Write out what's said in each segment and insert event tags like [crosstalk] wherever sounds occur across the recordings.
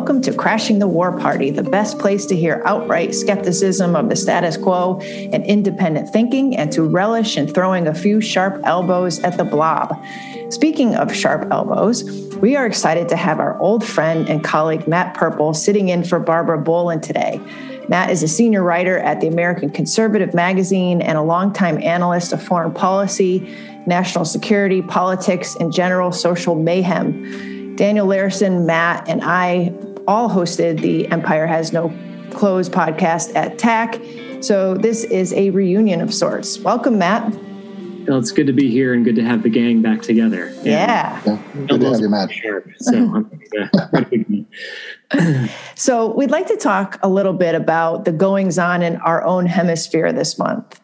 Welcome to Crashing the War Party, the best place to hear outright skepticism of the status quo and independent thinking, and to relish in throwing a few sharp elbows at the blob. Speaking of sharp elbows, we are excited to have our old friend and colleague Matt Purple sitting in for Barbara Boland today. Matt is a senior writer at the American Conservative magazine and a longtime analyst of foreign policy, national security, politics, and general social mayhem. Daniel Larison, Matt, and I all hosted the Empire Has No Clothes podcast at TAC. So this is a reunion of sorts. Welcome, Matt. Well, it's good to be here and good to have the gang back together. Yeah. yeah. Good to have you, Matt. So, so we'd like to talk a little bit about the goings on in our own hemisphere this month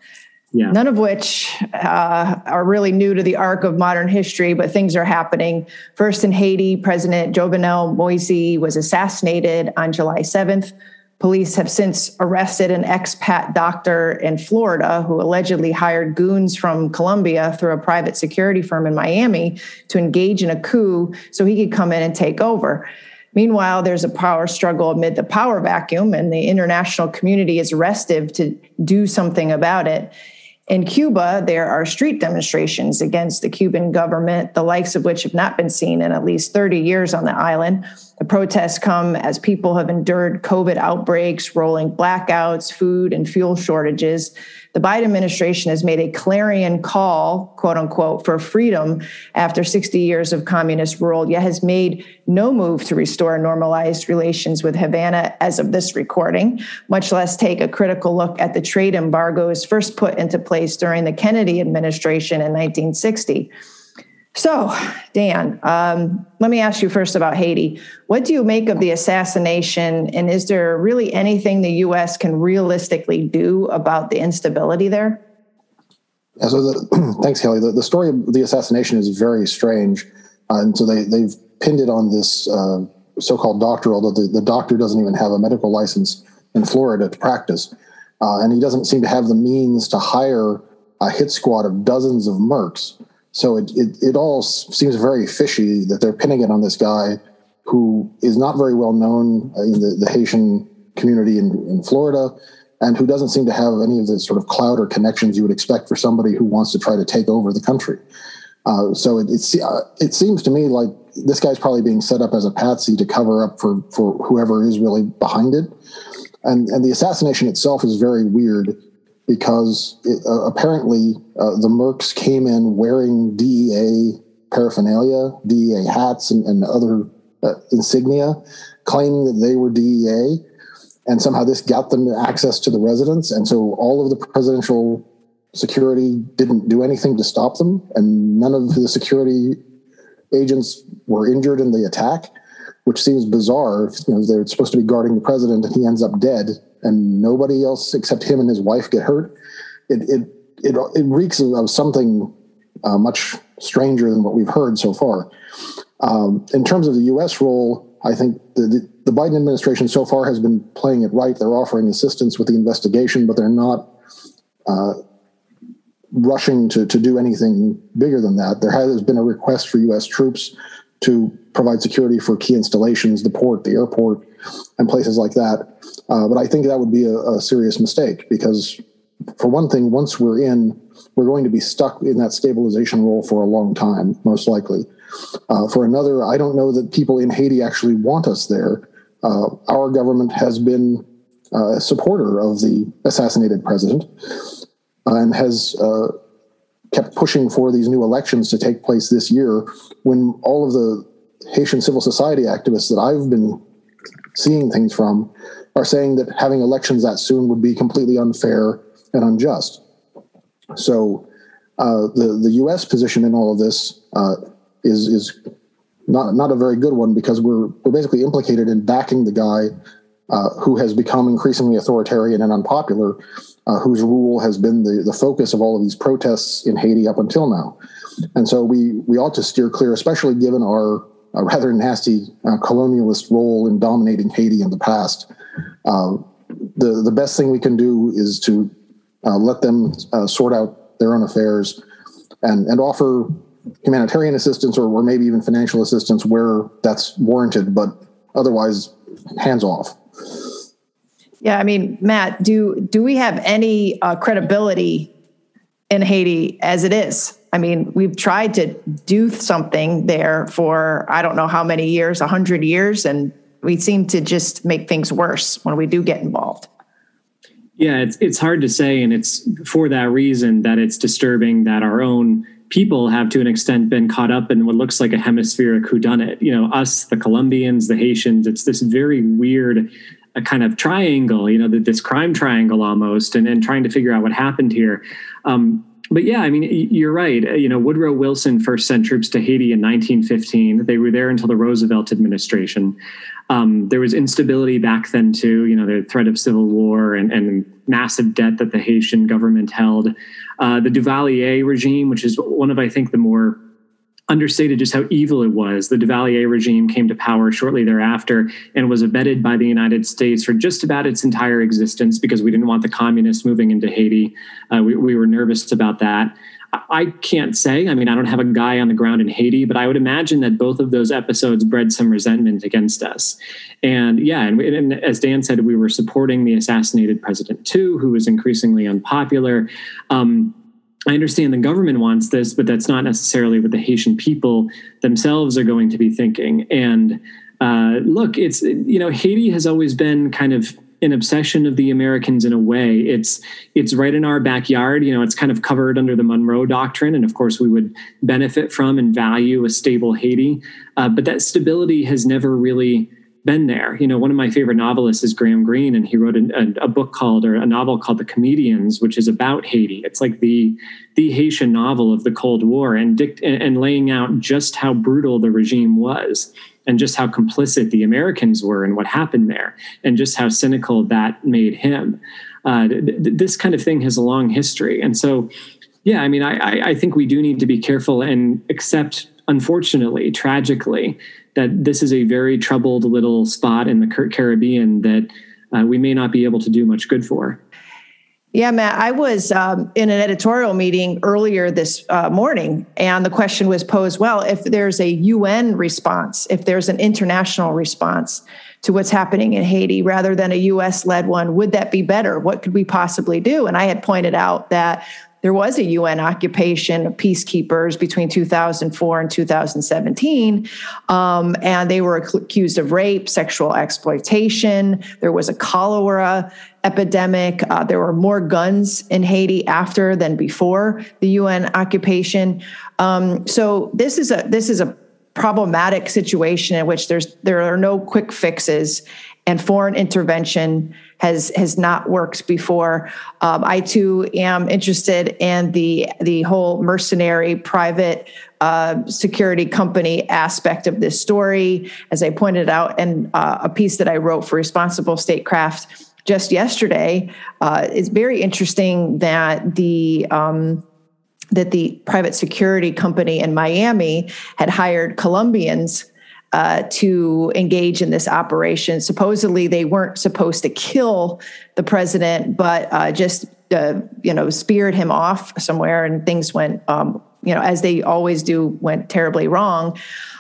yeah. none of which uh, are really new to the arc of modern history, but things are happening. First in Haiti, President Jovenel Moise was assassinated on July 7th. Police have since arrested an expat doctor in Florida who allegedly hired goons from Colombia through a private security firm in Miami to engage in a coup so he could come in and take over. Meanwhile, there's a power struggle amid the power vacuum, and the international community is restive to do something about it. In Cuba, there are street demonstrations against the Cuban government, the likes of which have not been seen in at least 30 years on the island. The protests come as people have endured COVID outbreaks, rolling blackouts, food and fuel shortages. The Biden administration has made a clarion call, quote unquote, for freedom after 60 years of communist rule, yet has made no move to restore normalized relations with Havana as of this recording, much less take a critical look at the trade embargoes first put into place during the Kennedy administration in 1960. So, Dan, um, let me ask you first about haiti. What do you make of the assassination and is there really anything the us can realistically do about the instability there? Yeah, so the, [clears throat] thanks kelly. The, the, story of the assassination is very strange uh, and so they, they've pinned it on this uh, so-called doctor although the, the, doctor doesn't even have a medical license in florida to practice uh, and he doesn't seem to have the means to hire a hit squad of dozens of mercs so it, it, it all seems very fishy that they're pinning it on this guy who is not very well known in the, the Haitian community in, in Florida and who doesn't seem to have any of the sort of clout or connections you would expect for somebody who wants to try to take over the country. Uh, so it, it's, uh, it seems to me like this guy's probably being set up as a patsy to cover up for, for whoever is really behind it. And, and the assassination itself is very weird because it, uh, apparently uh, the Mercs came in wearing DEA paraphernalia, DEA hats, and, and other uh, insignia, claiming that they were DEA. And somehow this got them access to the residence. And so all of the presidential security didn't do anything to stop them. And none of the security agents were injured in the attack, which seems bizarre. You know, they're supposed to be guarding the president and he ends up dead and nobody else except him and his wife get hurt, it it it, it reeks of something uh, much stranger than what we've heard so far. Um, in terms of the U.S. role, I think the, the, the Biden administration so far has been playing it right. They're offering assistance with the investigation, but they're not uh, rushing to, to do anything bigger than that. There has been a request for U.S. troops to provide security for key installations, the port, the airport, and places like that. Uh, but I think that would be a, a, serious mistake because, for one thing, once we're in, we're going to be stuck in that stabilization role for a long time, most likely. Uh, for another, I don't know that people in Haiti actually want us there. Uh, our government has been uh, a supporter of the assassinated president and has uh, kept pushing for these new elections to take place this year when all of the Haitian civil society activists that I've been seeing things from are saying that having elections that soon would be completely unfair and unjust. So uh, the the U.S. position in all of this uh, is is not not a very good one because we're we're basically implicated in backing the guy uh, who has become increasingly authoritarian and unpopular, uh, whose rule has been the the focus of all of these protests in Haiti up until now. And so we we ought to steer clear, especially given our a rather nasty uh, colonialist role in dominating Haiti in the past. Uh, the the best thing we can do is to uh, let them uh, sort out their own affairs and and offer humanitarian assistance or, or maybe even financial assistance where that's warranted, but Otherwise, hands off. Yeah, I mean, Matt, do do we have any uh, credibility in Haiti as it is? I mean, we've tried to do something there for I don't know how many years, a hundred years, and we seem to just make things worse when we do get involved. Yeah, it's it's hard to say, and it's for that reason that it's disturbing that our own people have to an extent been caught up in what looks like a hemispheric whodunit. You know, us, the Colombians, the Haitians. It's this very weird a kind of triangle, you know, this crime triangle almost, and, and trying to figure out what happened here. Um, but yeah, I mean, you're right. You know, Woodrow Wilson first sent troops to Haiti in 1915. They were there until the Roosevelt administration. Um, there was instability back then too. You know, the threat of civil war and, and massive debt that the Haitian government held. Uh, the Duvalier regime, which is one of I think the more understated just how evil it was. The Duvalier regime came to power shortly thereafter and was abetted by the United States for just about its entire existence because we didn't want the communists moving into Haiti. Uh, we, we were nervous about that. I can't say. I mean, I don't have a guy on the ground in Haiti, but I would imagine that both of those episodes bred some resentment against us. And yeah, and, and, as Dan said, we were supporting the assassinated president too, who was increasingly unpopular. Um, I understand the government wants this, but that's not necessarily what the Haitian people themselves are going to be thinking. And uh, look, it's you know Haiti has always been kind of an obsession of the Americans in a way. It's it's right in our backyard. You know, it's kind of covered under the Monroe Doctrine, and of course, we would benefit from and value a stable Haiti. Uh, but that stability has never really been there. You know, one of my favorite novelists is Graham Greene, and he wrote a, a, book called or a novel called The Comedians, which is about Haiti. It's like the the Haitian novel of the Cold War, and dict, and laying out just how brutal the regime was, and just how complicit the Americans were in what happened there, and just how cynical that made him. Uh, th- this kind of thing has a long history, and so. Yeah, I mean, I, I think we do need to be careful and accept, unfortunately, tragically, that this is a very troubled little spot in the Caribbean that uh, we may not be able to do much good for. Yeah, Matt, I was um, in an editorial meeting earlier this uh, morning, and the question was posed well, if there's a UN response, if there's an international response to what's happening in Haiti rather than a US led one, would that be better? What could we possibly do? And I had pointed out that there was a UN occupation of peacekeepers between 2004 and 2017, um, and they were accused of rape, sexual exploitation. There was a cholera epidemic. Uh, there were more guns in Haiti after than before the UN occupation. Um, so this is a this is a problematic situation in which there's there are no quick fixes and foreign intervention has has not worked before. Um, I too am interested in the the whole mercenary private uh, security company aspect of this story. As I pointed out in uh, a piece that I wrote for Responsible Statecraft just yesterday, uh, it's very interesting that the um, that the private security company in Miami had hired Colombians uh, to engage in this operation. Supposedly, they weren't supposed to kill the president, but uh, just uh, you know speared him off somewhere, and things went um, you know as they always do went terribly wrong.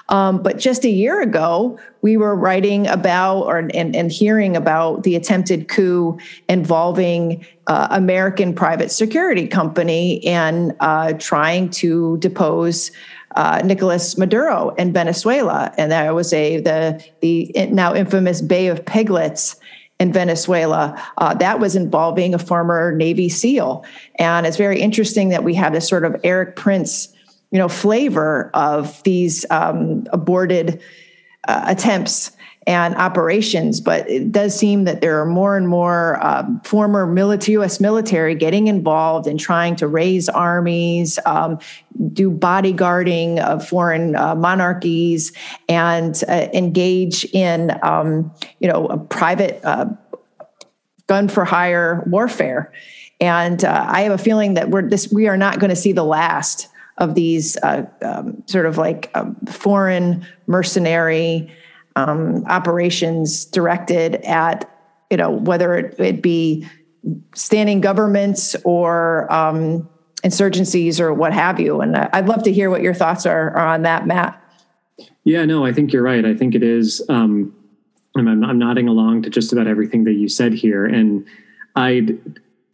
Um, but just a year ago, we were writing about or and, and hearing about the attempted coup involving uh, American private security company and uh, trying to depose uh, Nicolas Maduro in Venezuela, and that was a the the now infamous Bay of Piglets in Venezuela. Uh, that was involving a former Navy SEAL, and it's very interesting that we have this sort of Erik Prince, you know, flavor of these um, aborted uh, attempts and operations, but it does seem that there are more and more um, former military, U.S. military getting involved in trying to raise armies, um, do bodyguarding of foreign uh, monarchies, and uh, engage in, um, you know, a private uh, gun for hire warfare. And uh, I have a feeling that we're this we are not going to see the last of these uh, um, sort of like um, foreign mercenary um, operations directed at you know whether it, be standing governments or um, insurgencies or what have you. And I'd love to hear what your thoughts are, are on that, Matt. Yeah, no, I think you're right. I think it is. Um, I'm, I'm nodding along to just about everything that you said here. And I'd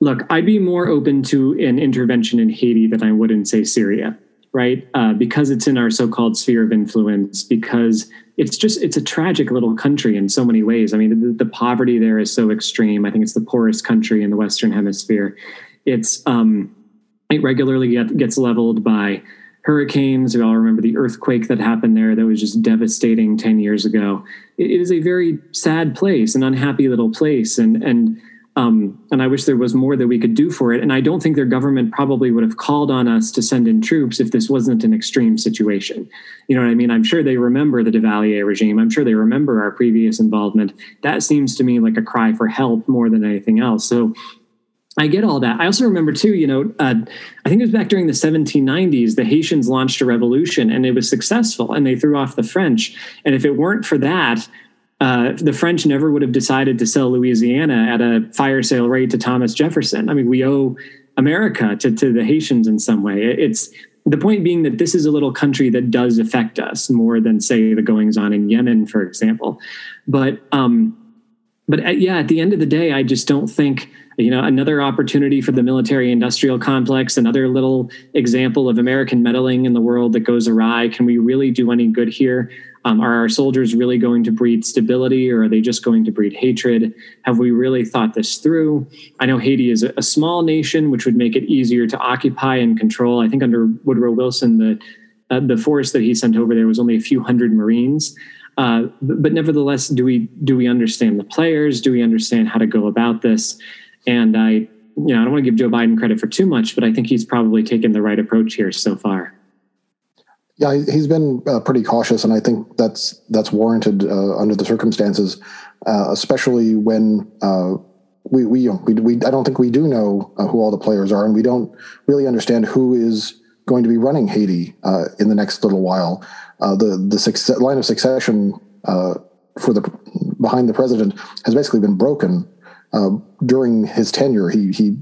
look, I'd be more open to an intervention in Haiti than I would in, say, Syria, right? Uh, because it's in our so-called sphere of influence. Because it's just it's a tragic little country in so many ways. I mean, the, the poverty there is so extreme. I think it's the poorest country in the Western Hemisphere. It's um, it regularly get, gets leveled by hurricanes. We all remember the earthquake that happened there that was just devastating 10 years ago. It is a very sad place, an unhappy little place. And, and, um, and I wish there was more that we could do for it. And I don't think their government probably would have called on us to send in troops if this wasn't an extreme situation. You know what I mean? I'm sure they remember the Duvalier regime. I'm sure they remember our previous involvement. That seems to me like a cry for help more than anything else. So I get all that. I also remember too, you know, uh, I think it was back during the 1790s, the Haitians launched a revolution and it was successful and they threw off the French. And if it weren't for that, uh, the French never would have decided to sell Louisiana at a fire sale rate to Thomas Jefferson. I mean, we owe America to, to the Haitians in some way. It's the point being that this is a little country that does affect us more than, say, the goings on in Yemen, for example. But, um, but at, uh, yeah, at the end of the day, I just don't think you know another opportunity for the military industrial complex another little example of american meddling in the world that goes awry can we really do any good here um, are our soldiers really going to breed stability or are they just going to breed hatred have we really thought this through i know haiti is a, a small nation which would make it easier to occupy and control i think under woodrow wilson the uh, the force that he sent over there was only a few hundred marines uh, but nevertheless, do we do we understand the players? Do we understand how to go about this? And I, you know, I don't want to give Joe Biden credit for too much, but I think he's probably taken the right approach here so far. Yeah, he's been uh, pretty cautious, and I think that's that's warranted uh, under the circumstances, uh, especially when uh, we we, we we I don't think we do know uh, who all the players are, and we don't really understand who is going to be running Haiti uh, in the next little while. the the success, line of succession for the behind the president has basically been broken uh, during his tenure. He he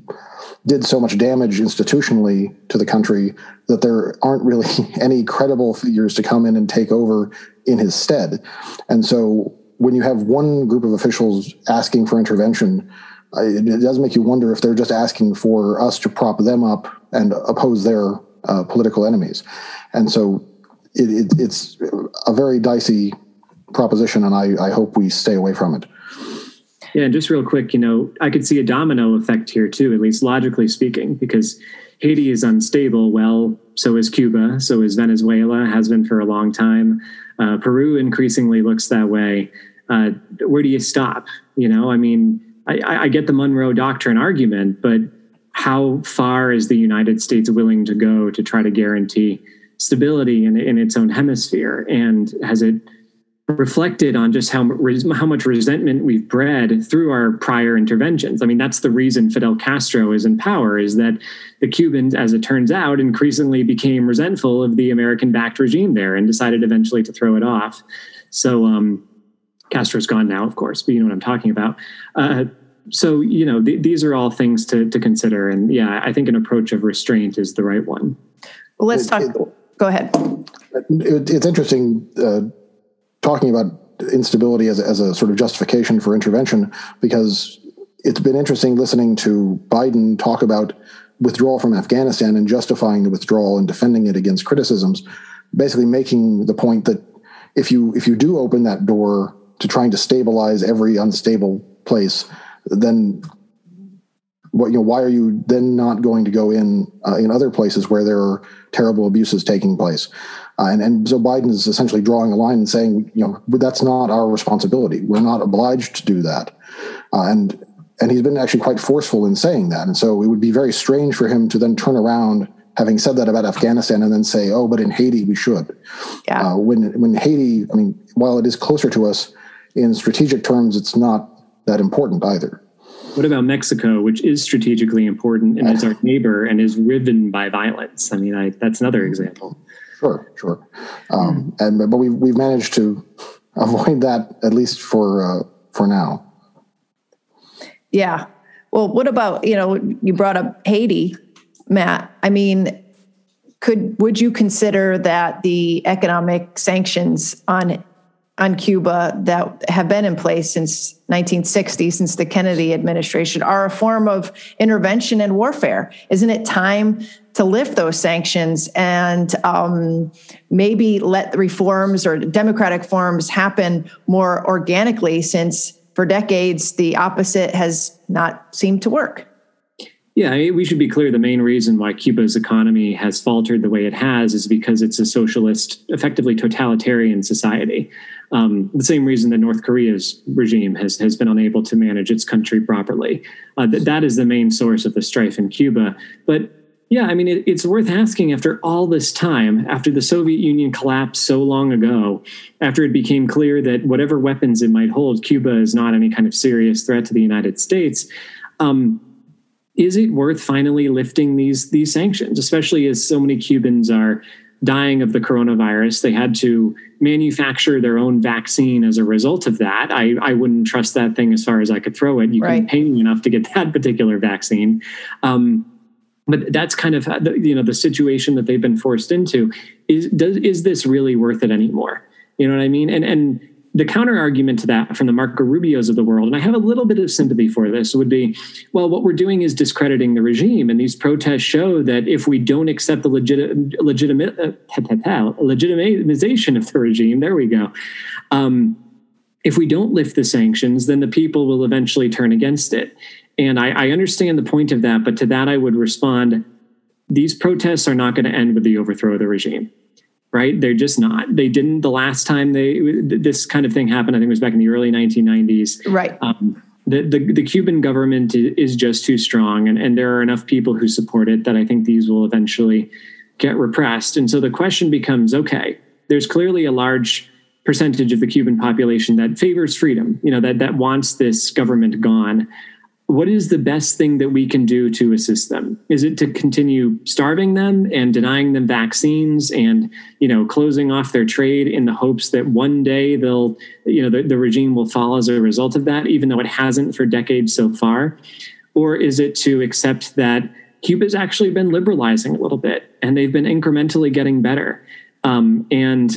did so much damage institutionally to the country that there aren't really [laughs] any credible figures to come in and take over in his stead. And so when you have one group of officials asking for intervention, uh, it, it does make you wonder if they're just asking for us to prop them up and oppose their uh, political enemies. And so it, it, it's a very dicey proposition, and I, I hope we stay away from it. Yeah, and just real quick, you know, I could see a domino effect here too, at least logically speaking, because Haiti is unstable. Well, so is Cuba, so is Venezuela, has been for a long time. Uh, Peru increasingly looks that way. Uh, where do you stop? You know, I mean, I, I get the Monroe Doctrine argument, but how far is the United States willing to go to try to guarantee stability in, in its own hemisphere? And has it reflected on just how how much resentment we've bred through our prior interventions. I mean, that's the reason Fidel Castro is in power is that the Cubans, as it turns out, increasingly became resentful of the American-backed regime there and decided eventually to throw it off. So um, Castro's gone now, of course, but you know what I'm talking about. Uh, so you know, th- these are all things to to consider, and yeah, I think an approach of restraint is the right one. Well, let's talk. Go ahead. It, it's interesting. Uh, talking about instability as a, as a sort of justification for intervention because it's been interesting listening to Biden talk about withdrawal from Afghanistan and justifying the withdrawal and defending it against criticisms, basically making the point that if you if you do open that door to trying to stabilize every unstable place, then what you know why are you then not going to go in uh, in other places where there are terrible abuses taking place? Uh, and, and so Biden is essentially drawing a line and saying, you know, that's not our responsibility. We're not obliged to do that. Uh, and and he's been actually quite forceful in saying that. And so it would be very strange for him to then turn around, having said that about Afghanistan, and then say, "Oh, but in Haiti we should." Yeah. Uh, when when Haiti, I mean, while it is closer to us in strategic terms, it's not that important either. What about Mexico, which is strategically important and is our [laughs] neighbor and is riven by violence? I mean, I, that's another example. Sure, sure. Um, and but we've we've managed to avoid that at least for uh, for now. Yeah. Well, what about you know you brought up Haiti, Matt? I mean, could would you consider that the economic sanctions on on Cuba that have been in place since 1960, since the Kennedy administration, are a form of intervention and warfare. Isn't it time to lift those sanctions and um, maybe let reforms or democratic forms happen more organically since for decades the opposite has not seemed to work? Yeah, we should be clear. The main reason why Cuba's economy has faltered the way it has is because it's a socialist, effectively totalitarian society. Um, the same reason that North Korea's regime has has been unable to manage its country properly. Uh, that that is the main source of the strife in Cuba. But yeah, I mean, it, it's worth asking after all this time, after the Soviet Union collapsed so long ago, after it became clear that whatever weapons it might hold, Cuba is not any kind of serious threat to the United States. Um, is it worth finally lifting these these sanctions, especially as so many Cubans are dying of the coronavirus? They had to manufacture their own vaccine as a result of that. I, I wouldn't trust that thing as far as I could throw it. You right. can pay me enough to get that particular vaccine. Um, but that's kind of you know the situation that they've been forced into. Is does is this really worth it anymore? You know what I mean? And and the counter argument to that from the Marco Rubios of the world, and I have a little bit of sympathy for this, would be well, what we're doing is discrediting the regime. And these protests show that if we don't accept the legit, legitimate, uh, legitimization of the regime, there we go. Um, if we don't lift the sanctions, then the people will eventually turn against it. And I, I understand the point of that, but to that I would respond these protests are not going to end with the overthrow of the regime right? They're just not. They didn't the last time they this kind of thing happened. I think it was back in the early 1990s. Right. Um, the, the, the Cuban government is just too strong, and, and there are enough people who support it that I think these will eventually get repressed. And so the question becomes: Okay, there's clearly a large percentage of the Cuban population that favors freedom. You know that that wants this government gone what is the best thing that we can do to assist them? Is it to continue starving them and denying them vaccines and you know closing off their trade in the hopes that one day they'll you know the, the regime will fall as a result of that even though it hasn't for decades so far? Or is it to accept that cuba's actually been liberalizing a little bit and they've been incrementally getting better? Um, and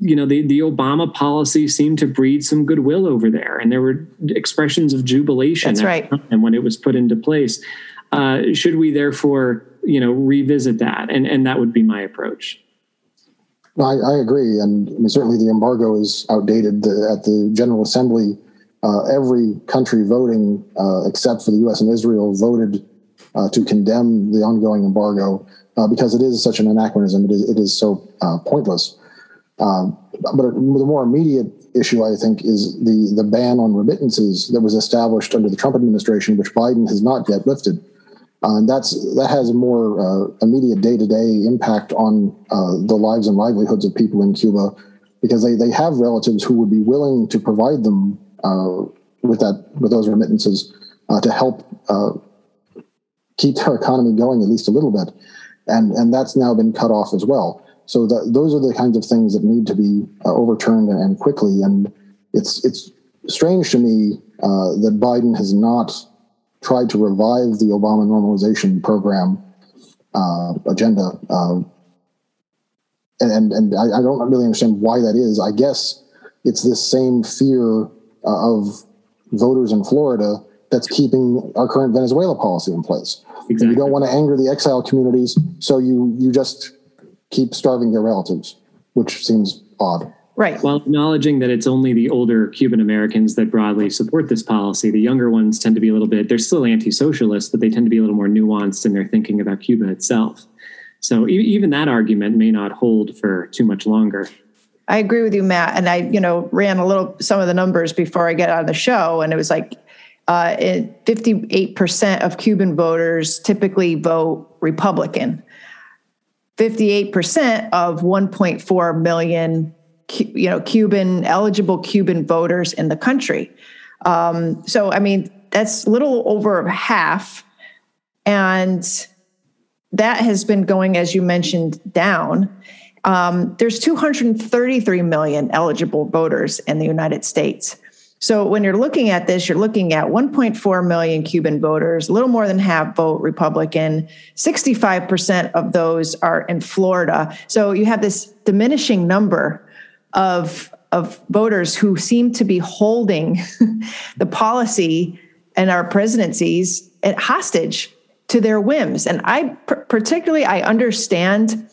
you know the, the obama policy seemed to breed some goodwill over there and there were expressions of jubilation that's right. and when it was put into place. Uh, should we therefore you know revisit that? And and that would be my approach. No, I, I agree. And I mean, certainly the embargo is outdated. The, at the general assembly uh, every country voting uh, except for the us and israel voted uh, to condemn the ongoing embargo uh, because it is such an anachronism. It is, it is so uh, pointless um, but the more immediate issue, I think, is the, the ban on remittances that was established under the Trump administration, which Biden has not yet lifted. Uh, and that's that has a more uh, immediate day to day impact on uh, the lives and livelihoods of people in Cuba because they, they have relatives who would be willing to provide them uh, with that with those remittances uh, to help uh, keep their economy going at least a little bit, and and that's now been cut off as well. So that, those are the kinds of things that need to be uh, overturned and quickly. And it's it's strange to me uh, that Biden has not tried to revive the Obama normalization program uh, agenda. Uh, and and I, I, don't really understand why that is. I guess it's this same fear uh, of voters in Florida that's keeping our current Venezuela policy in place. Exactly. you don't want to anger the exile communities, so you you just keep starving their relatives, which seems odd. Right. While acknowledging that it's only the older Cuban Americans that broadly support this policy, the younger ones tend to be a little bit, they're still anti socialist, but they tend to be a little more nuanced in their thinking about Cuba itself. So even that argument may not hold for too much longer. I agree with you, Matt. And I, you know, ran a little some of the numbers before I get on the show, and it was like uh, 58% of Cuban voters typically vote Republican. 58% of 1.4 million you know Cuban eligible Cuban voters in the country. Um, so I mean that's a little over half, and that has been going as you mentioned down. Um, there's 233 million eligible voters in the United States. So when you're looking at this, you're looking at 1.4 million Cuban voters, a little more than half vote Republican. 65% of those are in Florida. So you have this diminishing number of of voters who seem to be holding [laughs] the policy and our presidencies at hostage to their whims. And I particularly I understand.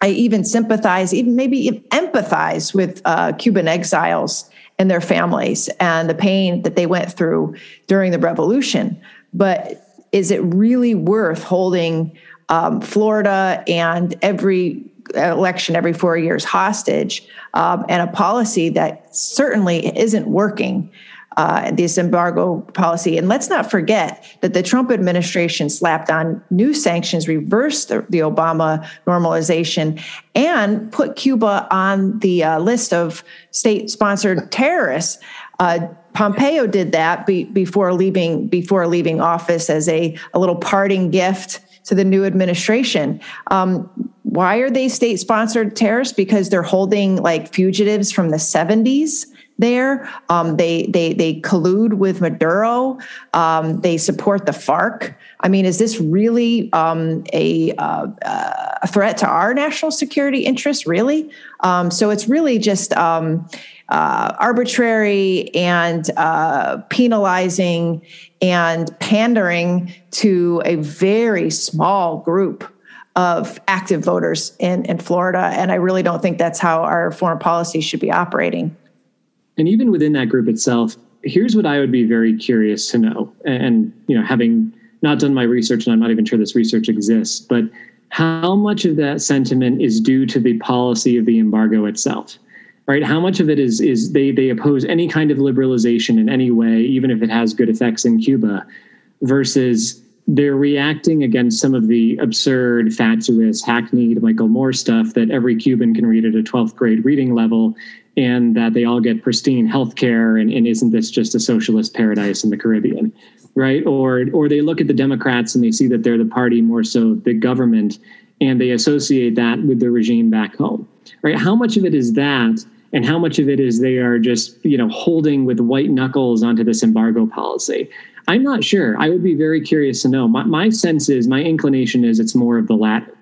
I even sympathize, even maybe empathize with uh, Cuban exiles and their families and the pain that they went through during the revolution. But is it really worth holding um, Florida and every election every four years hostage um, and a policy that certainly isn't working? Uh, this embargo policy. And let's not forget that the Trump administration slapped on new sanctions, reversed the, the Obama normalization, and put Cuba on the uh, list of state sponsored terrorists. Uh, Pompeo did that be, before leaving before leaving office as a, a little parting gift to the new administration. Um, why are they state sponsored terrorists? Because they're holding like fugitives from the 70s there. Um, they they they collude with Maduro. Um, they support the FARC. I mean, is this really um, a, uh, a threat to our national security interests? Really? Um, so it's really just um, uh, arbitrary and uh, penalizing and pandering to a very small group of active voters in, in Florida. And I really don't think that's how our foreign policy should be operating. And even within that group itself, here's what I would be very curious to know. And, you know, having not done my research, and I'm not even sure this research exists, but how much of that sentiment is due to the policy of the embargo itself? Right? How much of it is is they they oppose any kind of liberalization in any way, even if it has good effects in Cuba, versus they're reacting against some of the absurd, fatuous, hackneyed Michael Moore stuff that every Cuban can read at a 12th grade reading level and that they all get pristine health care and, and isn't this just a socialist paradise in the Caribbean? Right. Or or they look at the Democrats and they see that they're the party more so the government and they associate that with the regime back home. Right. How much of it is that? and how much of it is they are just you know holding with white knuckles onto this embargo policy i'm not sure i would be very curious to know my, my sense is my inclination is it's more of the latter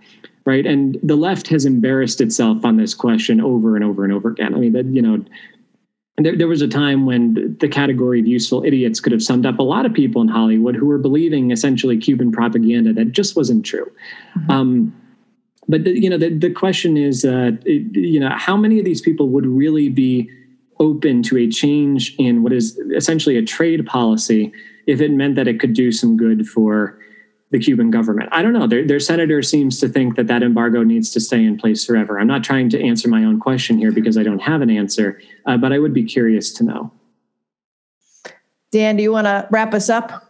right? And the left has embarrassed itself on this question over and over and over again. I mean, that you know, there, there was a time when the category of useful idiots could have summed up a lot of people in Hollywood who were believing essentially Cuban propaganda that just wasn't true. Mm-hmm. Um, but the, you know, the, the question is, uh, it, you know, how many of these people would really be open to a change in what is essentially a trade policy if it meant that it could do some good for the Cuban government. I don't know. Their, their senator seems to think that that embargo needs to stay in place forever. I'm not trying to answer my own question here because I don't have an answer, uh, but I would be curious to know. Dan, do you want to wrap us up?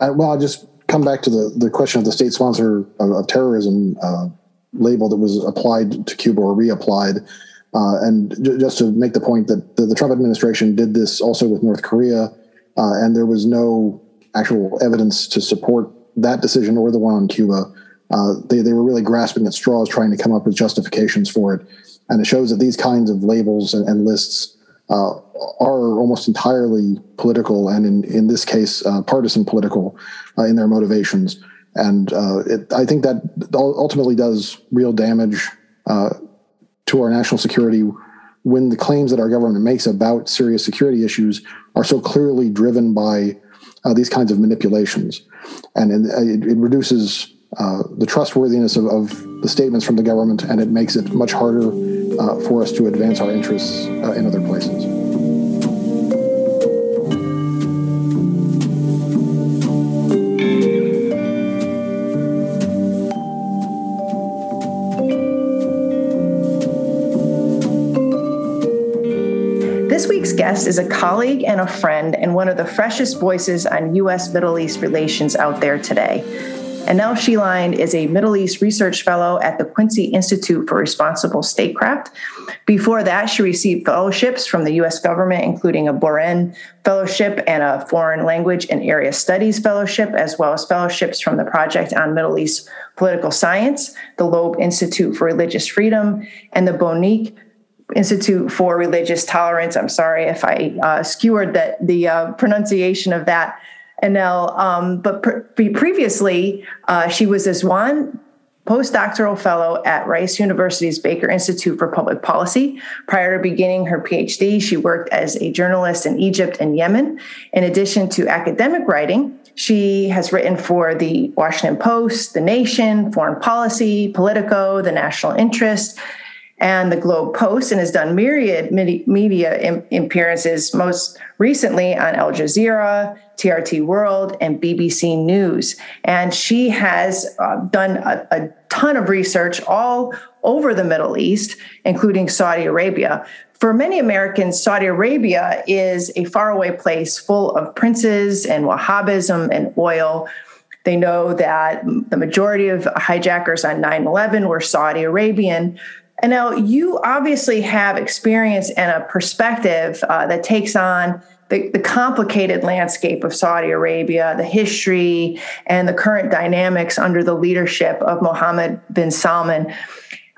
I, well, I'll just come back to the, the question of the state sponsor of, of terrorism uh, label that was applied to Cuba or reapplied. Uh, and j- just to make the point that the, the, Trump administration did this also with North Korea, uh, and there was no actual evidence to support that decision or the one on Cuba, uh, they, they were really grasping at straws trying to come up with justifications for it. And it shows that these kinds of labels and, and lists uh, are almost entirely political and, in, in this case, uh, partisan political uh, in their motivations. And uh, it, I think that ultimately does real damage uh, to our national security when the claims that our government makes about serious security issues are so clearly driven by uh, these kinds of manipulations, and it, it reduces uh, the trustworthiness of, of, the statements from the government, and it makes it much harder uh, for us to advance our interests uh, in other places. Guest is a colleague and a friend and one of the freshest voices on U.S. Middle East relations out there today. Annelle Sheline is a Middle East Research Fellow at the Quincy Institute for Responsible Statecraft. Before that, she received fellowships from the U.S. government, including a Boren Fellowship and a Foreign Language and Area Studies Fellowship, as well as fellowships from the Project on Middle East Political Science, the Loeb Institute for Religious Freedom, and the Boniuk Institute for Religious Tolerance. I'm sorry if I uh, skewered that the uh, pronunciation of that, Annelle. Um, but pre- previously, uh, she was a Swan postdoctoral fellow at Rice University's Baker Institute for Public Policy. Prior to beginning her PhD, she worked as a journalist in Egypt and Yemen. In addition to academic writing, she has written for the Washington Post, The Nation, Foreign Policy, Politico, The National Interest, and the Globe Post, and has done myriad media appearances, most recently on Al Jazeera, TRT World, and BBC News. And she has uh, done a, a ton of research all over the Middle East, including Saudi Arabia. For many Americans, Saudi Arabia is a faraway place full of princes and Wahhabism and oil. They know that the majority of hijackers on 9 11 were Saudi Arabian. And now you obviously have experience and a perspective uh, that takes on the, the, complicated landscape of Saudi Arabia, the history, and the current dynamics under the leadership of Mohammed bin Salman.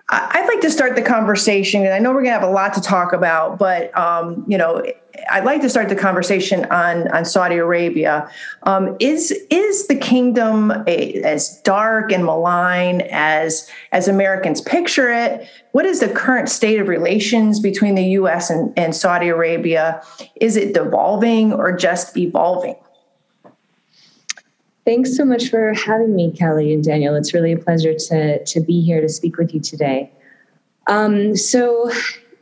I'd like to start the conversation, and I know we're going to have a lot to talk about, but um, you know, I'd like to start the conversation on on Saudi Arabia. Um, is is the kingdom a, as dark and malign as as Americans picture it? What is the current state of relations between the U.S. and, and Saudi Arabia? Is it devolving or just evolving? Thanks so much for having me, Kelly and Daniel. It's really a pleasure to, to be here to speak with you today. Um, so,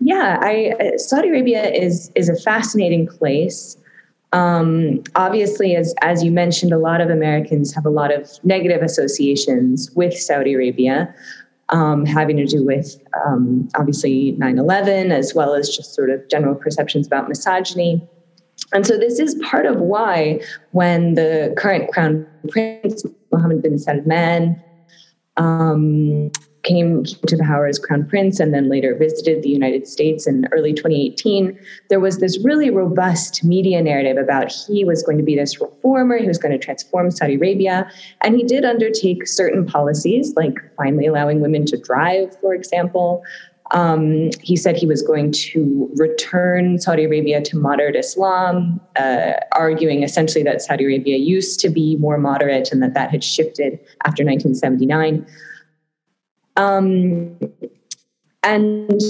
yeah, I, Saudi Arabia is is a fascinating place. Um, obviously, as as you mentioned, a lot of Americans have a lot of negative associations with Saudi Arabia, um, having to do with um, obviously 9/11, as well as just sort of general perceptions about misogyny. And so this is part of why when the current crown prince, Mohammed bin Salman, um, came to power as crown prince and then later visited the United States in early 2018, there was this really robust media narrative about he was going to be this reformer, he was going to transform Saudi Arabia. And he did undertake certain policies, like finally allowing women to drive, for example, um, he said he was going to return Saudi Arabia to moderate Islam, uh, arguing essentially that Saudi Arabia used to be more moderate and that that had shifted after 1979. Um, and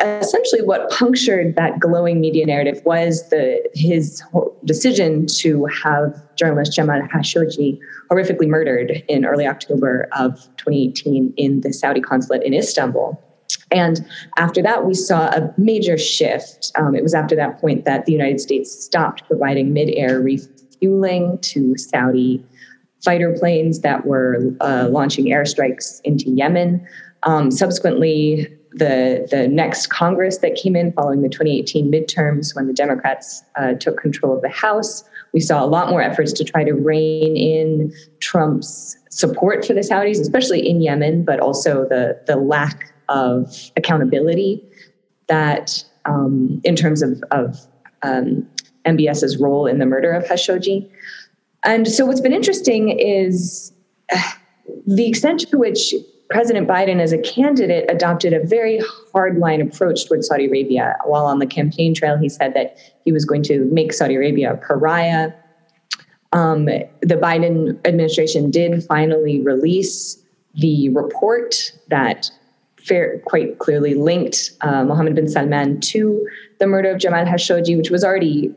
essentially, what punctured that glowing media narrative was the his decision to have journalist Jamal Khashoggi horrifically murdered in early October of 2018 in the Saudi consulate in Istanbul. And after that, we saw a major shift. Um, it was after that point that the United States stopped providing mid air refueling to Saudi fighter planes that were uh, launching airstrikes into Yemen. Um, subsequently, the, the next Congress that came in following the 2018 midterms, when the Democrats uh, took control of the House, we saw a lot more efforts to try to rein in Trump's support for the Saudis, especially in Yemen, but also the, the lack of accountability that um, in terms of, of um, MBS's role in the murder of Khashoggi. And so what's been interesting is uh, the extent to which President Biden, as a candidate, adopted a very hardline approach towards Saudi Arabia. While on the campaign trail, he said that he was going to make Saudi Arabia a pariah. Um, the Biden administration did finally release the report that fair, quite clearly linked uh, Mohammed bin Salman to the murder of Jamal Khashoggi, which was already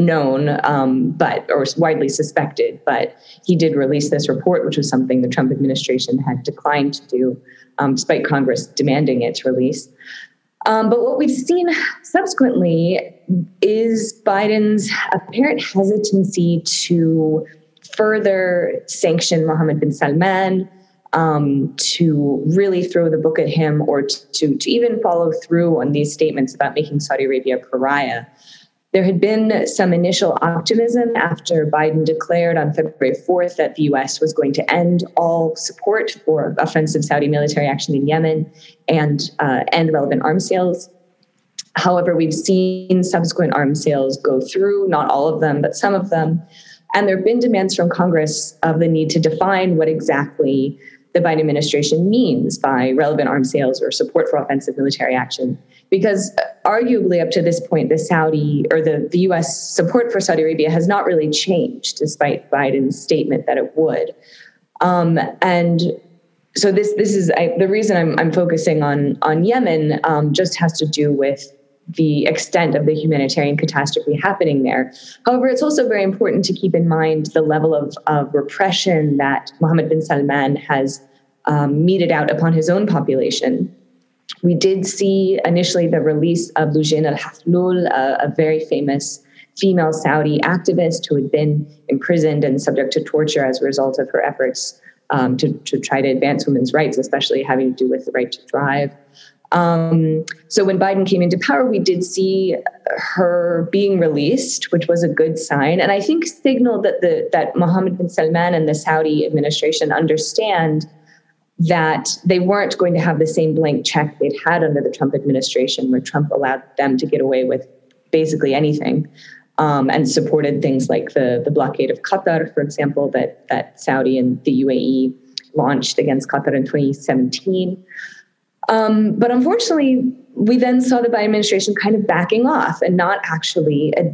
known, um, but or widely suspected. But he did release this report, which was something the Trump administration had declined to do, um, despite Congress demanding its release. Um, but what we've seen subsequently is Biden's apparent hesitancy to further sanction Mohammed bin Salman, um, to really throw the book at him or to, to even follow through on these statements about making Saudi Arabia pariah. There had been some initial optimism after Biden declared on February 4th that the US was going to end all support for offensive Saudi military action in Yemen and uh, end relevant arms sales. However, we've seen subsequent arms sales go through, not all of them, but some of them. And there have been demands from Congress of the need to define what exactly the Biden administration means by relevant arms sales or support for offensive military action. Because arguably, up to this point, the Saudi or the, the US support for Saudi Arabia has not really changed, despite Biden's statement that it would. Um, and so this this is I, the reason I'm I'm focusing on on Yemen um, just has to do with the extent of the humanitarian catastrophe happening there. However, it's also very important to keep in mind the level of, of repression that Mohammed bin Salman has um, meted out upon his own population. We did see initially the release of Loujain al Hathloul, a, a very famous female Saudi activist who had been imprisoned and subject to torture as a result of her efforts um, to, to try to advance women's rights, especially having to do with the right to drive. Um, so when Biden came into power, we did see her being released, which was a good sign, and I think signaled that the that Mohammed bin Salman and the Saudi administration understand that they weren't going to have the same blank check they'd had under the Trump administration, where Trump allowed them to get away with basically anything. Um, and supported things like the, the blockade of Qatar, for example, that, that Saudi and the UAE launched against Qatar in 2017. Um, but unfortunately, we then saw the Biden administration kind of backing off and not actually uh,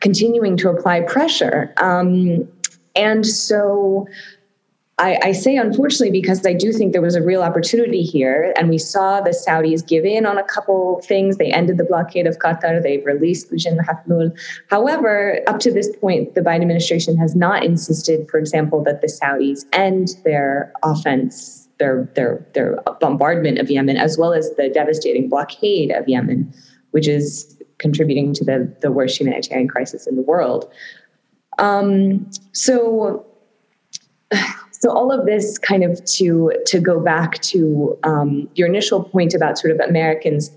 continuing to apply pressure. Um, and so I, I, say unfortunately because I do think there was a real opportunity here, and we saw the Saudis give in on a couple things. They ended the blockade of Qatar. They've released Loujain Hathloul. However, up to this point, the Biden administration has not insisted, for example, that the Saudis end their offense, their their their bombardment of Yemen, as well as the devastating blockade of Yemen, which is contributing to the the worst humanitarian crisis in the world. Um, so so all of this kind of to to go back to um, your initial point about sort of Americans'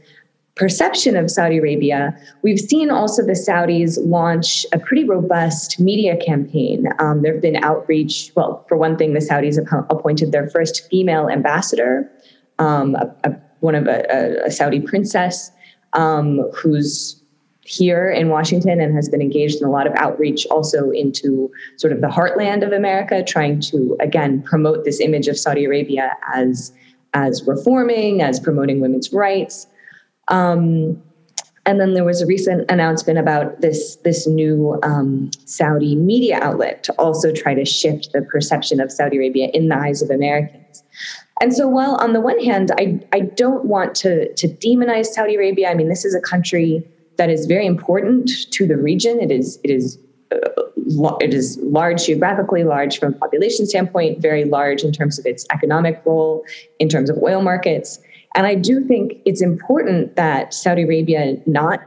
perception of Saudi Arabia, we've seen also the Saudis launch a pretty robust media campaign. Um, there have been outreach. Well, for one thing, the Saudis have appointed their first female ambassador, um, a, a, one of a, a Saudi princess um, who's here in Washington and has been engaged in a lot of outreach also into sort of the heartland of America, trying to again promote this image of Saudi Arabia as as reforming, as promoting women's rights. Um, and then there was a recent announcement about this this new um, Saudi media outlet to also try to shift the perception of Saudi Arabia in the eyes of Americans. And so, while on the one hand, I, I don't want to, to demonize Saudi Arabia, I mean, this is a country that is very important to the region. It is it is uh, it is large geographically, large from a population standpoint, very large in terms of its economic role, in terms of oil markets. And I do think it's important that Saudi Arabia not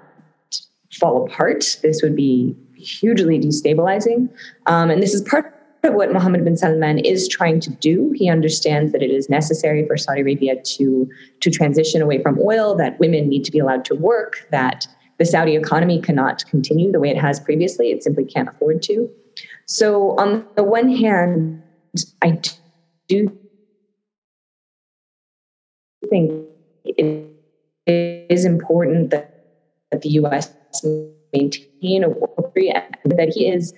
fall apart. This would be hugely destabilizing. Um, and this is part of what Mohammed bin Salman is trying to do. He understands that it is necessary for Saudi Arabia to, to transition away from oil, that women need to be allowed to work, that the Saudi economy cannot continue the way it has previously. It simply can't afford to. So, on the one hand, I do think it is important that, the U.S. maintain a war and that he is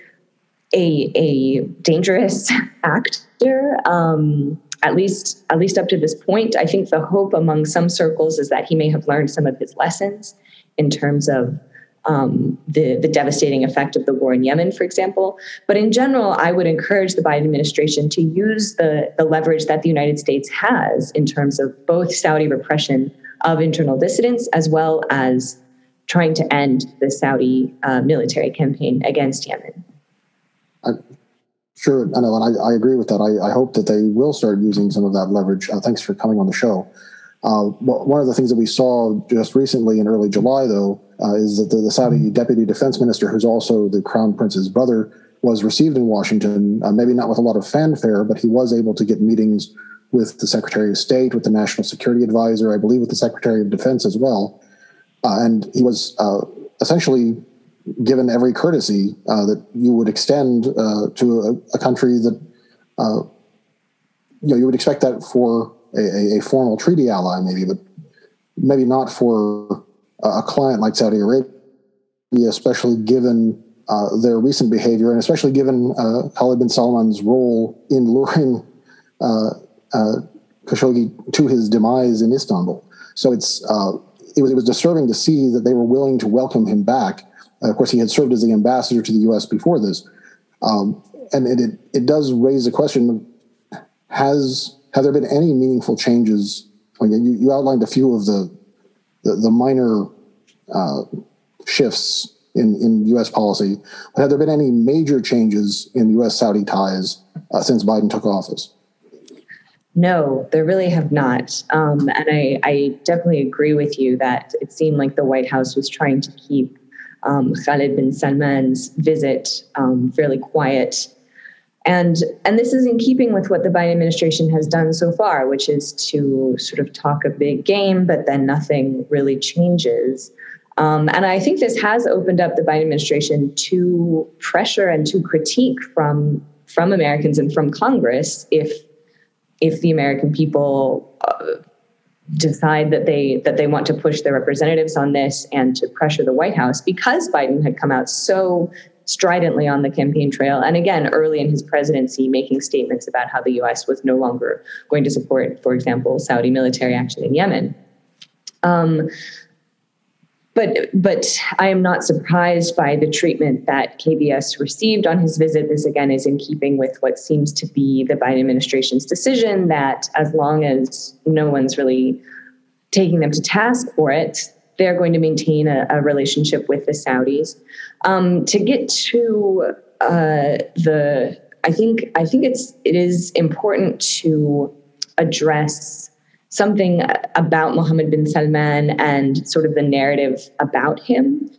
a, a dangerous actor. Um, at least, at least up to this point, I think the hope among some circles is that he may have learned some of his lessons in terms of um, the, the devastating effect of the war in Yemen, for example. But in general, I would encourage the Biden administration to use the, the leverage that the United States has in terms of both Saudi repression of internal dissidents as well as trying to end the Saudi uh, military campaign against Yemen. I, sure, I know, and I, I agree with that. I, I, hope that they will start using some of that leverage. Uh, thanks for coming on the show. Uh, one of the things that we saw just recently in early July, though, uh, is that the, the, Saudi deputy defense minister, who's also the crown prince's brother, was received in Washington, uh, maybe not with a lot of fanfare, but he was able to get meetings with the Secretary of State, with the National Security Advisor, I believe with the Secretary of Defense as well. Uh, and he was uh, essentially given every courtesy uh, that you would extend to a, a, country that you know you would expect that for a, a, formal treaty ally, maybe, but maybe not for a client like Saudi Arabia, especially given uh, their recent behavior and especially given uh, Khalid bin Salman's role in luring uh, uh, Khashoggi to his demise in Istanbul. So it's uh, it was it was disturbing to see that they were willing to welcome him back. of course, he had served as the ambassador to the U.S. before this, um, and it, it it does raise the question: Has have there been any meaningful changes? I mean, you, you outlined a few of the the, the minor uh, shifts in, in U.S. policy, but have there been any major changes in U.S. Saudi ties uh, since Biden took office? No, there really have not. Um, and I, I, definitely agree with you that it seemed like the White House was trying to keep um, Khalid bin Salman's visit um, fairly quiet. And, and this is in keeping with what the Biden administration has done so far, which is to sort of talk a big game, but then nothing really changes. Um, and I think this has opened up the Biden administration to pressure and to critique from, from Americans and from Congress if if the American people uh, decide that they that they want to push their representatives on this and to pressure the White House because Biden had come out so stridently on the campaign trail and again early in his presidency making statements about how the US was no longer going to support for example Saudi military action in Yemen um, but but I am not surprised by the treatment that KBS received on his visit. This again is in keeping with what seems to be the Biden administration's decision that as long as no one's really taking them to task for it, they're going to maintain a, a relationship with the Saudis. Um, to get to uh, the, I think I think it's it is important to address something about Mohammed bin Salman and sort of the narrative about him,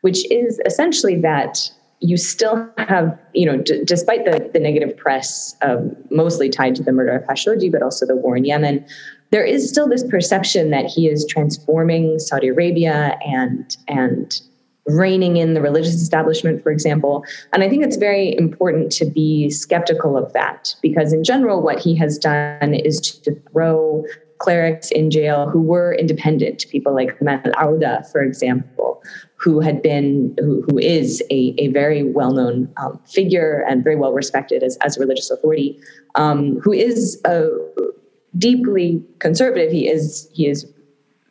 which is essentially that you still have, you know, d- despite the, the negative press, um, mostly tied to the murder of Khashoggi, but also the war in Yemen, there is still this perception that he is transforming Saudi Arabia and and reining in the religious establishment, for example. And I think it's very important to be skeptical of that because, in general, what he has done is to throw clerics in jail who were independent, people like Hammam al Auda, for example, who had been, who, who is a, a very well known um, figure and very well respected as, as a religious authority, um, who is a deeply conservative. He is, he is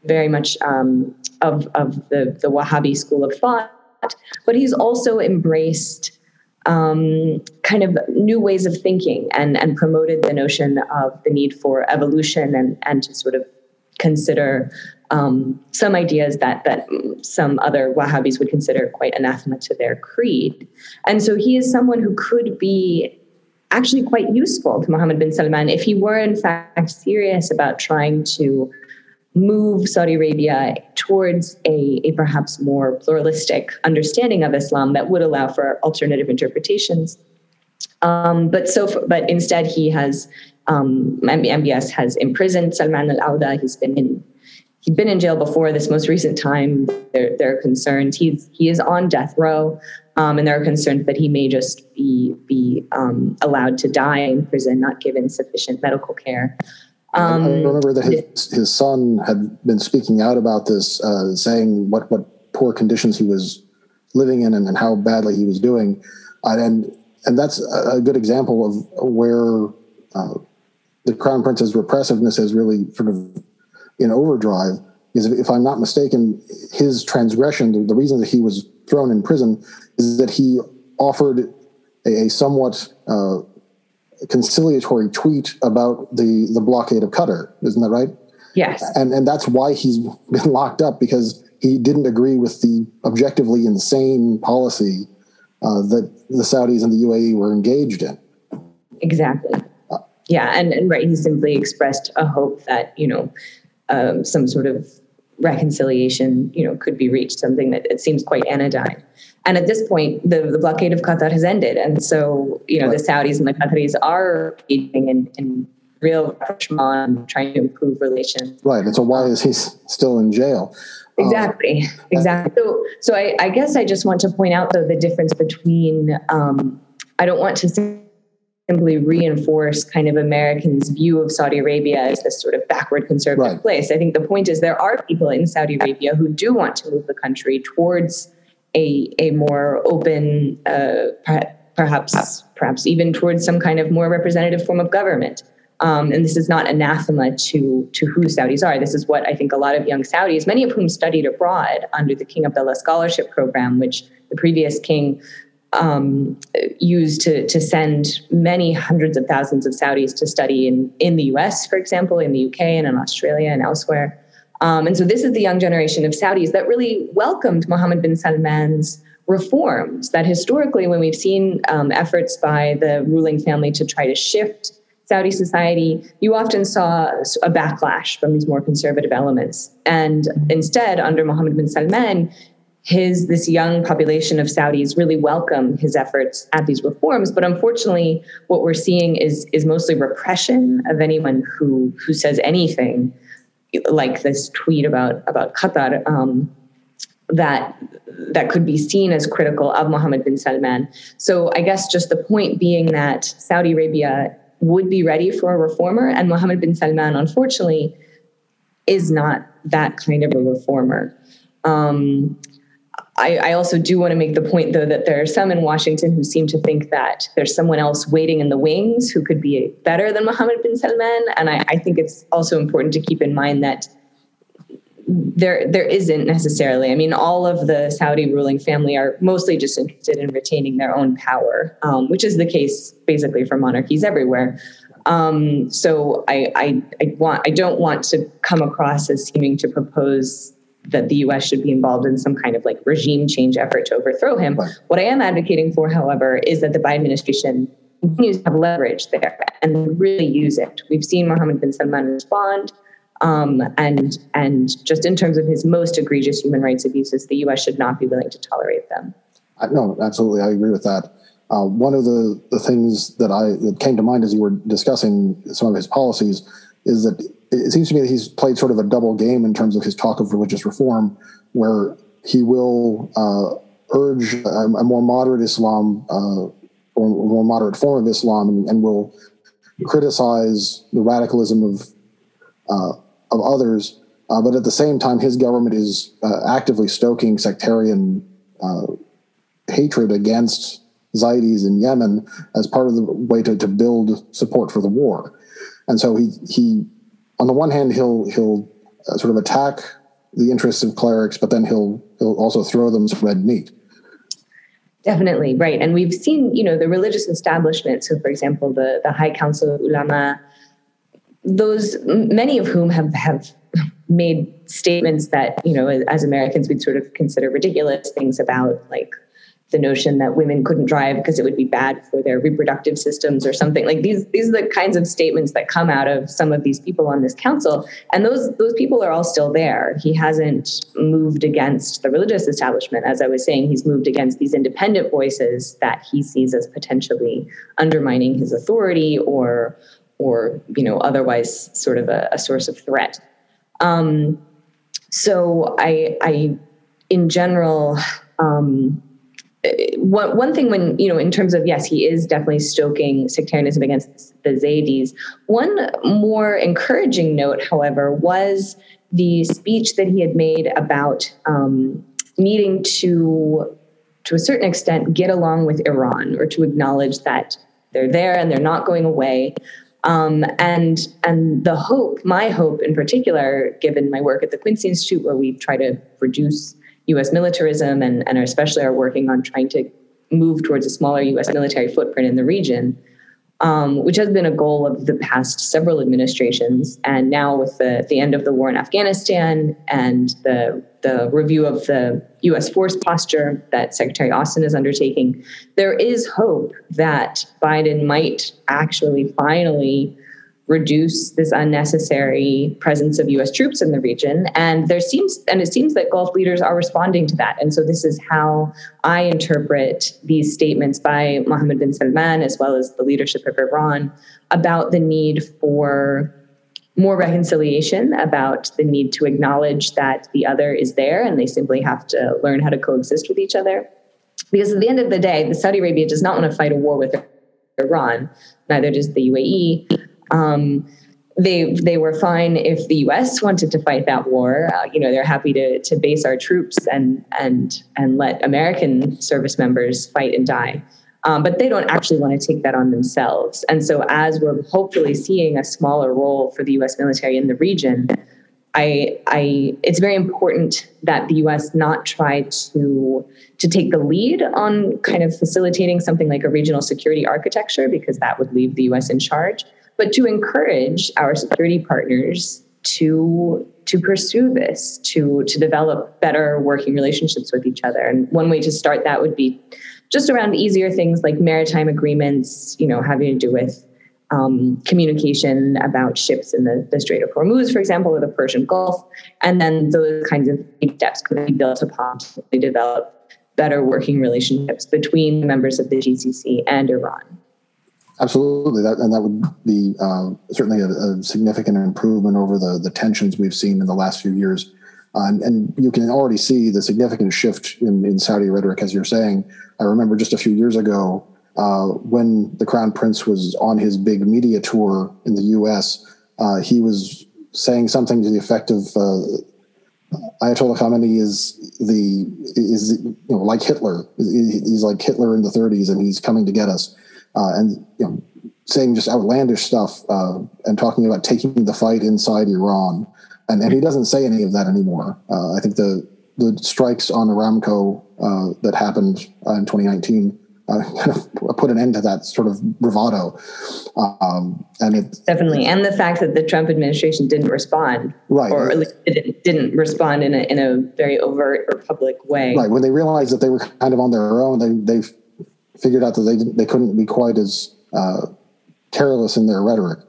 very much um, of, of the, the Wahhabi school of thought, but he's also embraced um, kind of new ways of thinking and, and promoted the notion of the need for evolution and, and to sort of consider um, some ideas that that some other Wahhabis would consider quite anathema to their creed. And so he is someone who could be actually quite useful to Mohammed bin Salman if he were in fact serious about trying to move Saudi Arabia towards a, a, perhaps more pluralistic understanding of Islam that would allow for alternative interpretations. Um, but so, but instead, he has um, MBS has imprisoned Salman al Auda. He's been in he'd been in jail before this most recent time. There, there are concerns he's he is on death row, um, and there are concerns that he may just be be um, allowed to die in prison, not given sufficient medical care. Um, I remember that his, his son had been speaking out about this, uh, saying what, what poor conditions he was living in and, and how badly he was doing. Uh, and, and that's a good example of where uh, the crown prince's repressiveness is really sort of in overdrive. Is if I'm not mistaken, his transgression, the, the reason that he was thrown in prison is that he offered a, a somewhat uh, conciliatory tweet about the the blockade of Qatar. Isn't that right? Yes. And and that's why he's [laughs] been locked up because he didn't agree with the objectively insane policy uh, that the Saudis and the UAE were engaged in. Exactly. Uh, yeah, and, and right, he simply expressed a hope that you know um, some sort of reconciliation, you know, could be reached. Something that it seems quite anodyne. And at this point, the, the blockade of Qatar has ended. And so, you know, right. the Saudis and the Qataris are engaging in, in real rapprochement, trying to improve relations. Right. And so why is he still in jail? Exactly. Um, exactly. So, so I, I, guess I just want to point out, though, the difference between, um, I don't want to simply reinforce kind of Americans' view of Saudi Arabia as this sort of backward conservative right. place. I think the point is there are people in Saudi Arabia who do want to move the country towards a a more open, uh, perhaps perhaps even towards some kind of more representative form of government. Um, and this is not anathema to to who Saudis are. This is what I think a lot of young Saudis, many of whom studied abroad under the King Abdullah Scholarship Program, which the previous king um, used to, to send many hundreds of thousands of Saudis to study in, in the US, for example, in the UK and in Australia and elsewhere. Um, and so this is the young generation of Saudis that really welcomed Mohammed bin Salman's reforms. That historically, when we've seen um, efforts by the ruling family to try to shift Saudi society, you often saw a backlash from these more conservative elements. And instead, under Mohammed bin Salman, his this young population of Saudis really welcome his efforts at these reforms. But unfortunately, what we're seeing is is mostly repression of anyone who who says anything like this tweet about about Qatar. Um, that that could be seen as critical of Mohammed bin Salman. So I guess just the point being that Saudi Arabia would be ready for a reformer, and Mohammed bin Salman, unfortunately, is not that kind of a reformer. Um, I, I, also do want to make the point, though, that there are some in Washington who seem to think that there's someone else waiting in the wings who could be better than Mohammed bin Salman. And I, I think it's also important to keep in mind that there there isn't necessarily. I mean, all of the Saudi ruling family are mostly just interested in retaining their own power, um, which is the case basically for monarchies everywhere. Um, so I, I, I want I don't want to come across as seeming to propose that the US should be involved in some kind of like regime change effort to overthrow him. Right. What I am advocating for, however, is that the Biden administration continues to have leverage there and really use it. We've seen Mohammed bin Salman respond. Um, and and just in terms of his most egregious human rights abuses, the U.S. should not be willing to tolerate them. no, absolutely, I agree with that. Uh, one of the, the things that I that came to mind as you were discussing some of his policies is that it seems to me that he's played sort of a double game in terms of his talk of religious reform, where he will uh, urge a, a, more moderate Islam uh, or more moderate form of Islam, and, and will criticize the radicalism of uh, of others. Uh, but at the same time, his government is uh, actively stoking sectarian uh, hatred against Zaydis in Yemen as part of the way to, to build support for the war. And so he he on the one hand, he'll he'll uh, sort of attack the interests of clerics, but then he'll he'll also throw them some red meat. Definitely right, and we've seen you know the religious establishment. So, for example, the the High Council of Ulama, those many of whom have have made statements that you know as Americans we'd sort of consider ridiculous things about like the notion that women couldn't drive because it would be bad for their reproductive systems or something. Like these these are the kinds of statements that come out of some of these people on this council. And those those people are all still there. He hasn't moved against the religious establishment. As i was saying he's moved against these independent voices that he sees as potentially undermining his authority or or you know otherwise sort of a, a source of threat. Um, so i i in general um, one, one thing when you know in terms of yes he is definitely stoking sectarianism against the zaydis. One more encouraging note however was the speech that he had made about um, needing to to a certain extent get along with iran or to acknowledge that they're there and they're not going away. Um, and and the hope my hope in particular given my work at the quincy institute where we try to reduce US militarism and, and especially are working on trying to move towards a smaller US military footprint in the region, um, which has been a goal of the past several administrations. And now, with the, the end of the war in Afghanistan and the, the review of the US force posture that Secretary Austin is undertaking, there is hope that Biden might actually finally reduce this unnecessary presence of US troops in the region. And there seems and it seems that Gulf leaders are responding to that. And so this is how I interpret these statements by Mohammed bin Salman as well as the leadership of Iran about the need for more reconciliation about the need to acknowledge that the other is there and they simply have to learn how to coexist with each other. Because at the end of the day the Saudi Arabia does not want to fight a war with Iran neither does the UAE um, they they were fine if the U.S. wanted to fight that war. Uh, you know, they're happy to to base our troops and and and let American service members fight and die. Um, but they don't actually want to take that on themselves. And so, as we're hopefully seeing a smaller role for the U.S. military in the region, I, I, it's very important that the U.S. not try to to take the lead on kind of facilitating something like a regional security architecture because that would leave the U.S. in charge, but to encourage our security partners to to pursue this, to to develop better working relationships with each other. And one way to start that would be just around easier things like maritime agreements, you know, having to do with um, communication about ships in the, the Strait of Hormuz, for example, or the Persian Gulf. And then those kinds of steps could be built upon to develop better working relationships between members of the GCC and Iran. Absolutely, that, and that would be uh, certainly a, a, significant improvement over the, the tensions we've seen in the last few years. Uh, and, you can already see the significant shift in, in Saudi rhetoric, as you're saying. I remember just a few years ago, uh, when the crown prince was on his big media tour in the U.S., uh, he was saying something to the effect of uh, Ayatollah Khamenei is the is you know like Hitler. He's like Hitler in the 30s, and he's coming to get us. Uh, and you know, saying just outlandish stuff uh, and talking about taking the fight inside Iran. And, and he doesn't say any of that anymore. I think the the strikes on Aramco that happened in 2019 uh, [laughs] kind of put an end to that sort of bravado. Um, and it definitely, and the fact that the Trump administration didn't respond, right, or at least didn't, didn't respond in a in a very overt or public way, right. When they realized that they were kind of on their own, they they figured out that they they couldn't be quite as uh, careless in their rhetoric.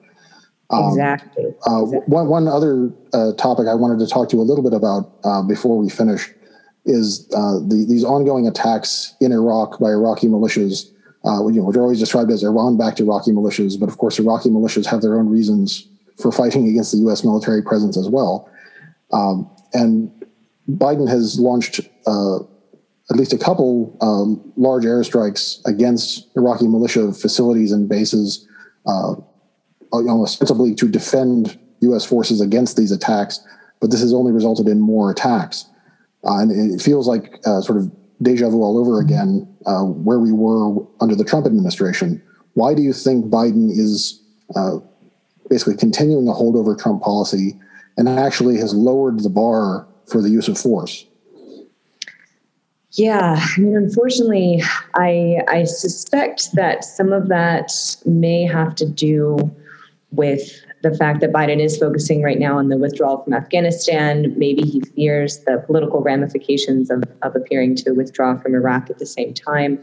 Um, exactly. Uh, exactly. One one other uh, topic I wanted to talk to you a little bit about uh, before we finish is uh, the, these ongoing attacks in Iraq by Iraqi militias, uh, you know, which are always described as Iran-backed Iraqi militias. But of course, Iraqi militias have their own reasons for fighting against the U.S. military presence as well. Um, and Biden has launched uh, at least a couple um, large airstrikes against Iraqi militia facilities and bases, uh, you know, ostensibly to defend U.S. forces against these attacks. But this has only resulted in more attacks. Uh, and it feels like uh, sort of deja vu all over again, uh, where we were under the Trump administration. Why do you think Biden is uh, basically continuing a holdover Trump policy and actually has lowered the bar for the use of force? Yeah, I mean, unfortunately, I I suspect that some of that may have to do with the fact that Biden is focusing right now on the withdrawal from Afghanistan. Maybe he fears the political ramifications of, of appearing to withdraw from Iraq at the same time.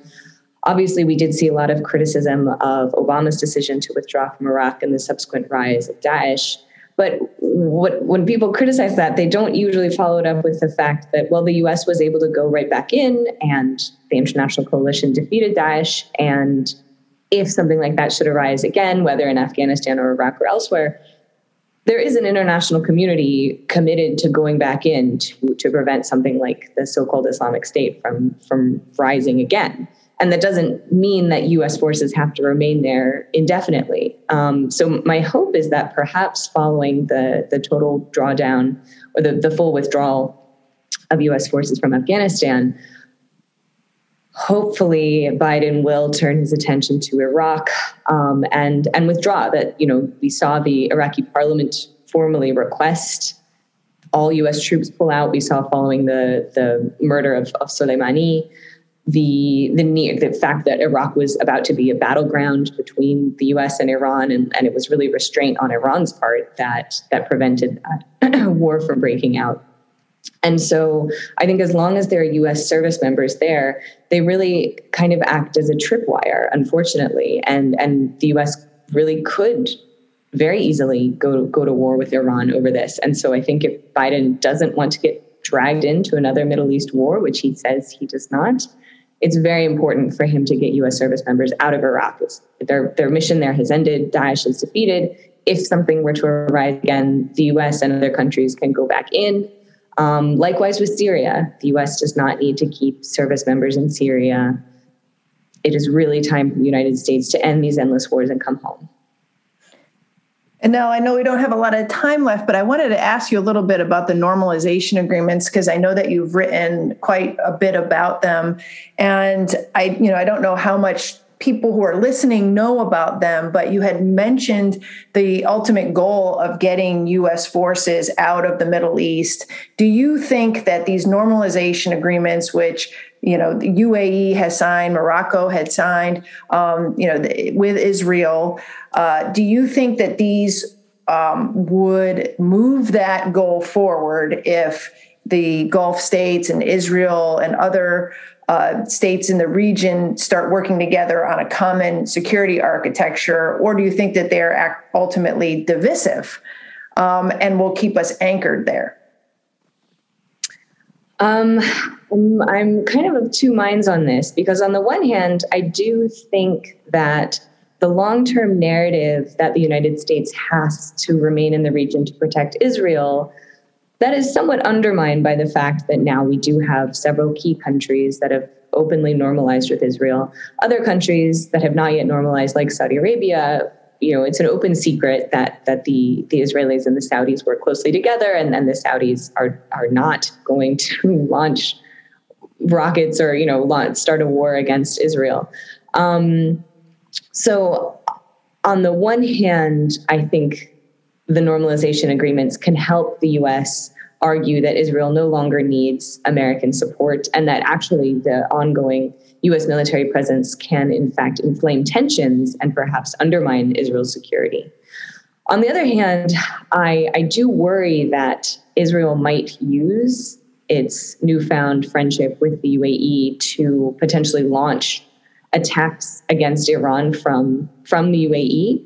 Obviously, we did see a lot of criticism of Obama's decision to withdraw from Iraq and the subsequent rise of Daesh. But what, when people criticize that, they don't usually follow it up with the fact that, well, the US was able to go right back in and the international coalition defeated Daesh and if something like that should arise again, whether in Afghanistan or Iraq or elsewhere, there is an international community committed to going back in to, to prevent something like the so-called Islamic State from, from rising again. And that doesn't mean that U.S. forces have to remain there indefinitely. Um, so my hope is that perhaps following the, the total drawdown or the, the full withdrawal of U.S. forces from Afghanistan, hopefully Biden will turn his attention to Iraq um, and and withdraw. That you know we saw the Iraqi parliament formally request all U.S. troops pull out. We saw following the the murder of, of Soleimani. The the near, the fact that Iraq was about to be a battleground between the U.S. and Iran, and, and it was really restraint on Iran's part that that prevented that [clears throat] war from breaking out. And so I think as long as there are US service members there, they really kind of act as a tripwire, unfortunately. And and the US really could very easily go go to war with Iran over this. And so I think if Biden doesn't want to get dragged into another Middle East war, which he says he does not, it's very important for him to get US service members out of Iraq. It's, their their mission there has ended, Daesh is defeated. If something were to arise again, the US and other countries can go back in um, likewise with Syria, the US does not need to keep service members in Syria. It is really time for the United States to end these endless wars and come home. And now I know we don't have a lot of time left, but I wanted to ask you a little bit about the normalization agreements because I know that you've written quite a bit about them. And I, you know, I don't know how much people who are listening know about them, but you had mentioned the ultimate goal of getting U.S. forces out of the Middle East. Do you think that these normalization agreements, which you know the UAE has signed, Morocco had signed, um, you know, with Israel, uh, do you think that these um, would move that goal forward if the Gulf states and Israel and other uh, states in the region start working together on a common security architecture, or do you think that they're ultimately divisive um, and will keep us anchored there? Um, I'm kind of of two minds on this because, on the one hand, I do think that the long term narrative that the United States has to remain in the region to protect Israel that is somewhat undermined by the fact that now we do have several key countries that have openly normalized with Israel. Other countries that have not yet normalized, like Saudi Arabia, you know, it's an open secret that that the the Israelis and the Saudis work closely together, and then the Saudis are are not going to [laughs] launch rockets or you know launch, start a war against Israel. Um, so, on the one hand, I think the normalization agreements can help the US argue that Israel no longer needs American support and that actually the ongoing US military presence can, in fact, inflame tensions and perhaps undermine Israel's security. On the other hand, I, I do worry that Israel might use its newfound friendship with the UAE to potentially launch attacks against Iran from, from the UAE,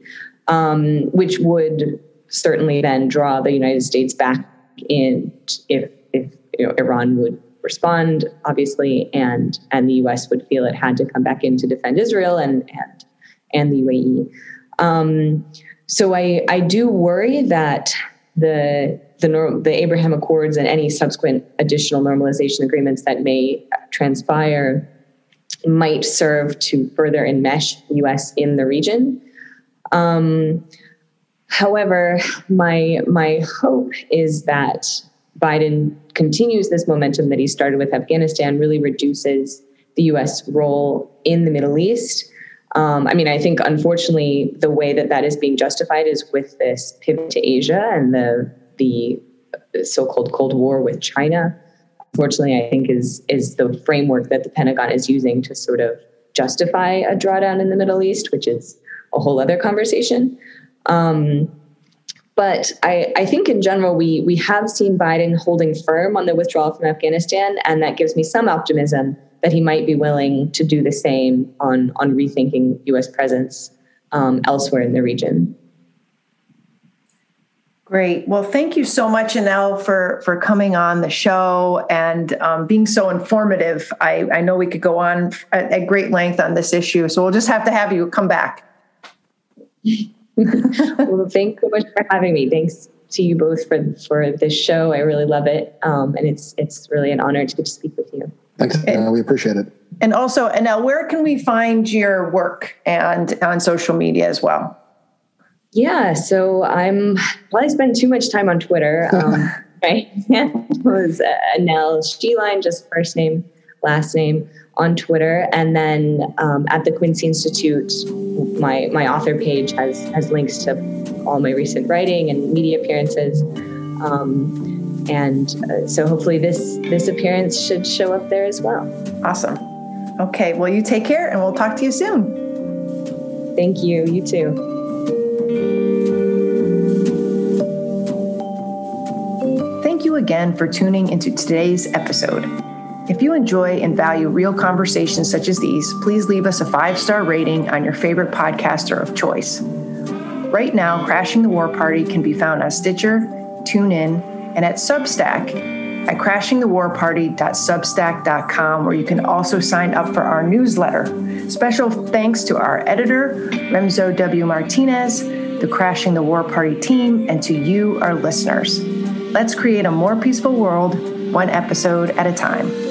um, which would certainly then draw the United States back in if if you know Iran would respond, obviously, and and the U.S. would feel it had to come back in to defend Israel and and and the UAE. Um, so I I do worry that the the the Abraham Accords and any subsequent additional normalization agreements that may transpire might serve to further enmesh the U.S. in the region. Um, However, my my hope is that Biden continues this momentum that he started with Afghanistan, really reduces the U.S. role in the Middle East. Um, I mean, I think unfortunately the way that that is being justified is with this pivot to Asia and the the so-called Cold War with China. Unfortunately, I think is is the framework that the Pentagon is using to sort of justify a drawdown in the Middle East, which is a whole other conversation. Um, but I, I think in general, we, we have seen Biden holding firm on the withdrawal from Afghanistan, and that gives me some optimism that he might be willing to do the same on, on rethinking US presence um, elsewhere in the region. Great. Well, thank you so much, Annelle, for for coming on the show and um, being so informative. I, I know we could go on at, at great length on this issue, so we'll just have to have you come back. [laughs] [laughs] well, thanks so much for having me. Thanks to you both for for this show. I really love it, um, and it's it's really an honor to get to speak with you. Thanks, and, we appreciate it. And also, Annelle, where can we find your work and on social media as well? Yeah, so I'm probably spend too much time on Twitter. Um, right, it was uh, Annelle Sheline, just first name, last name on Twitter, and then um, at the Quincy Institute, my my author page has has links to all my recent writing and media appearances. Um, and uh, so hopefully this this appearance should show up there as well. Awesome. Okay, well you take care and we'll talk to you soon. Thank you. You too. Thank you again for tuning into today's episode. If you enjoy and value real conversations such as these, please leave us a five star rating on your favorite podcaster of choice. Right now, Crashing the War Party can be found on Stitcher, TuneIn, and at Substack at crashingthewarparty.substack.com, where you can also sign up for our newsletter. Special thanks to our editor, Remzo W. Martinez, the Crashing the War Party team, and to you, our listeners. Let's create a more peaceful world, one episode at a time.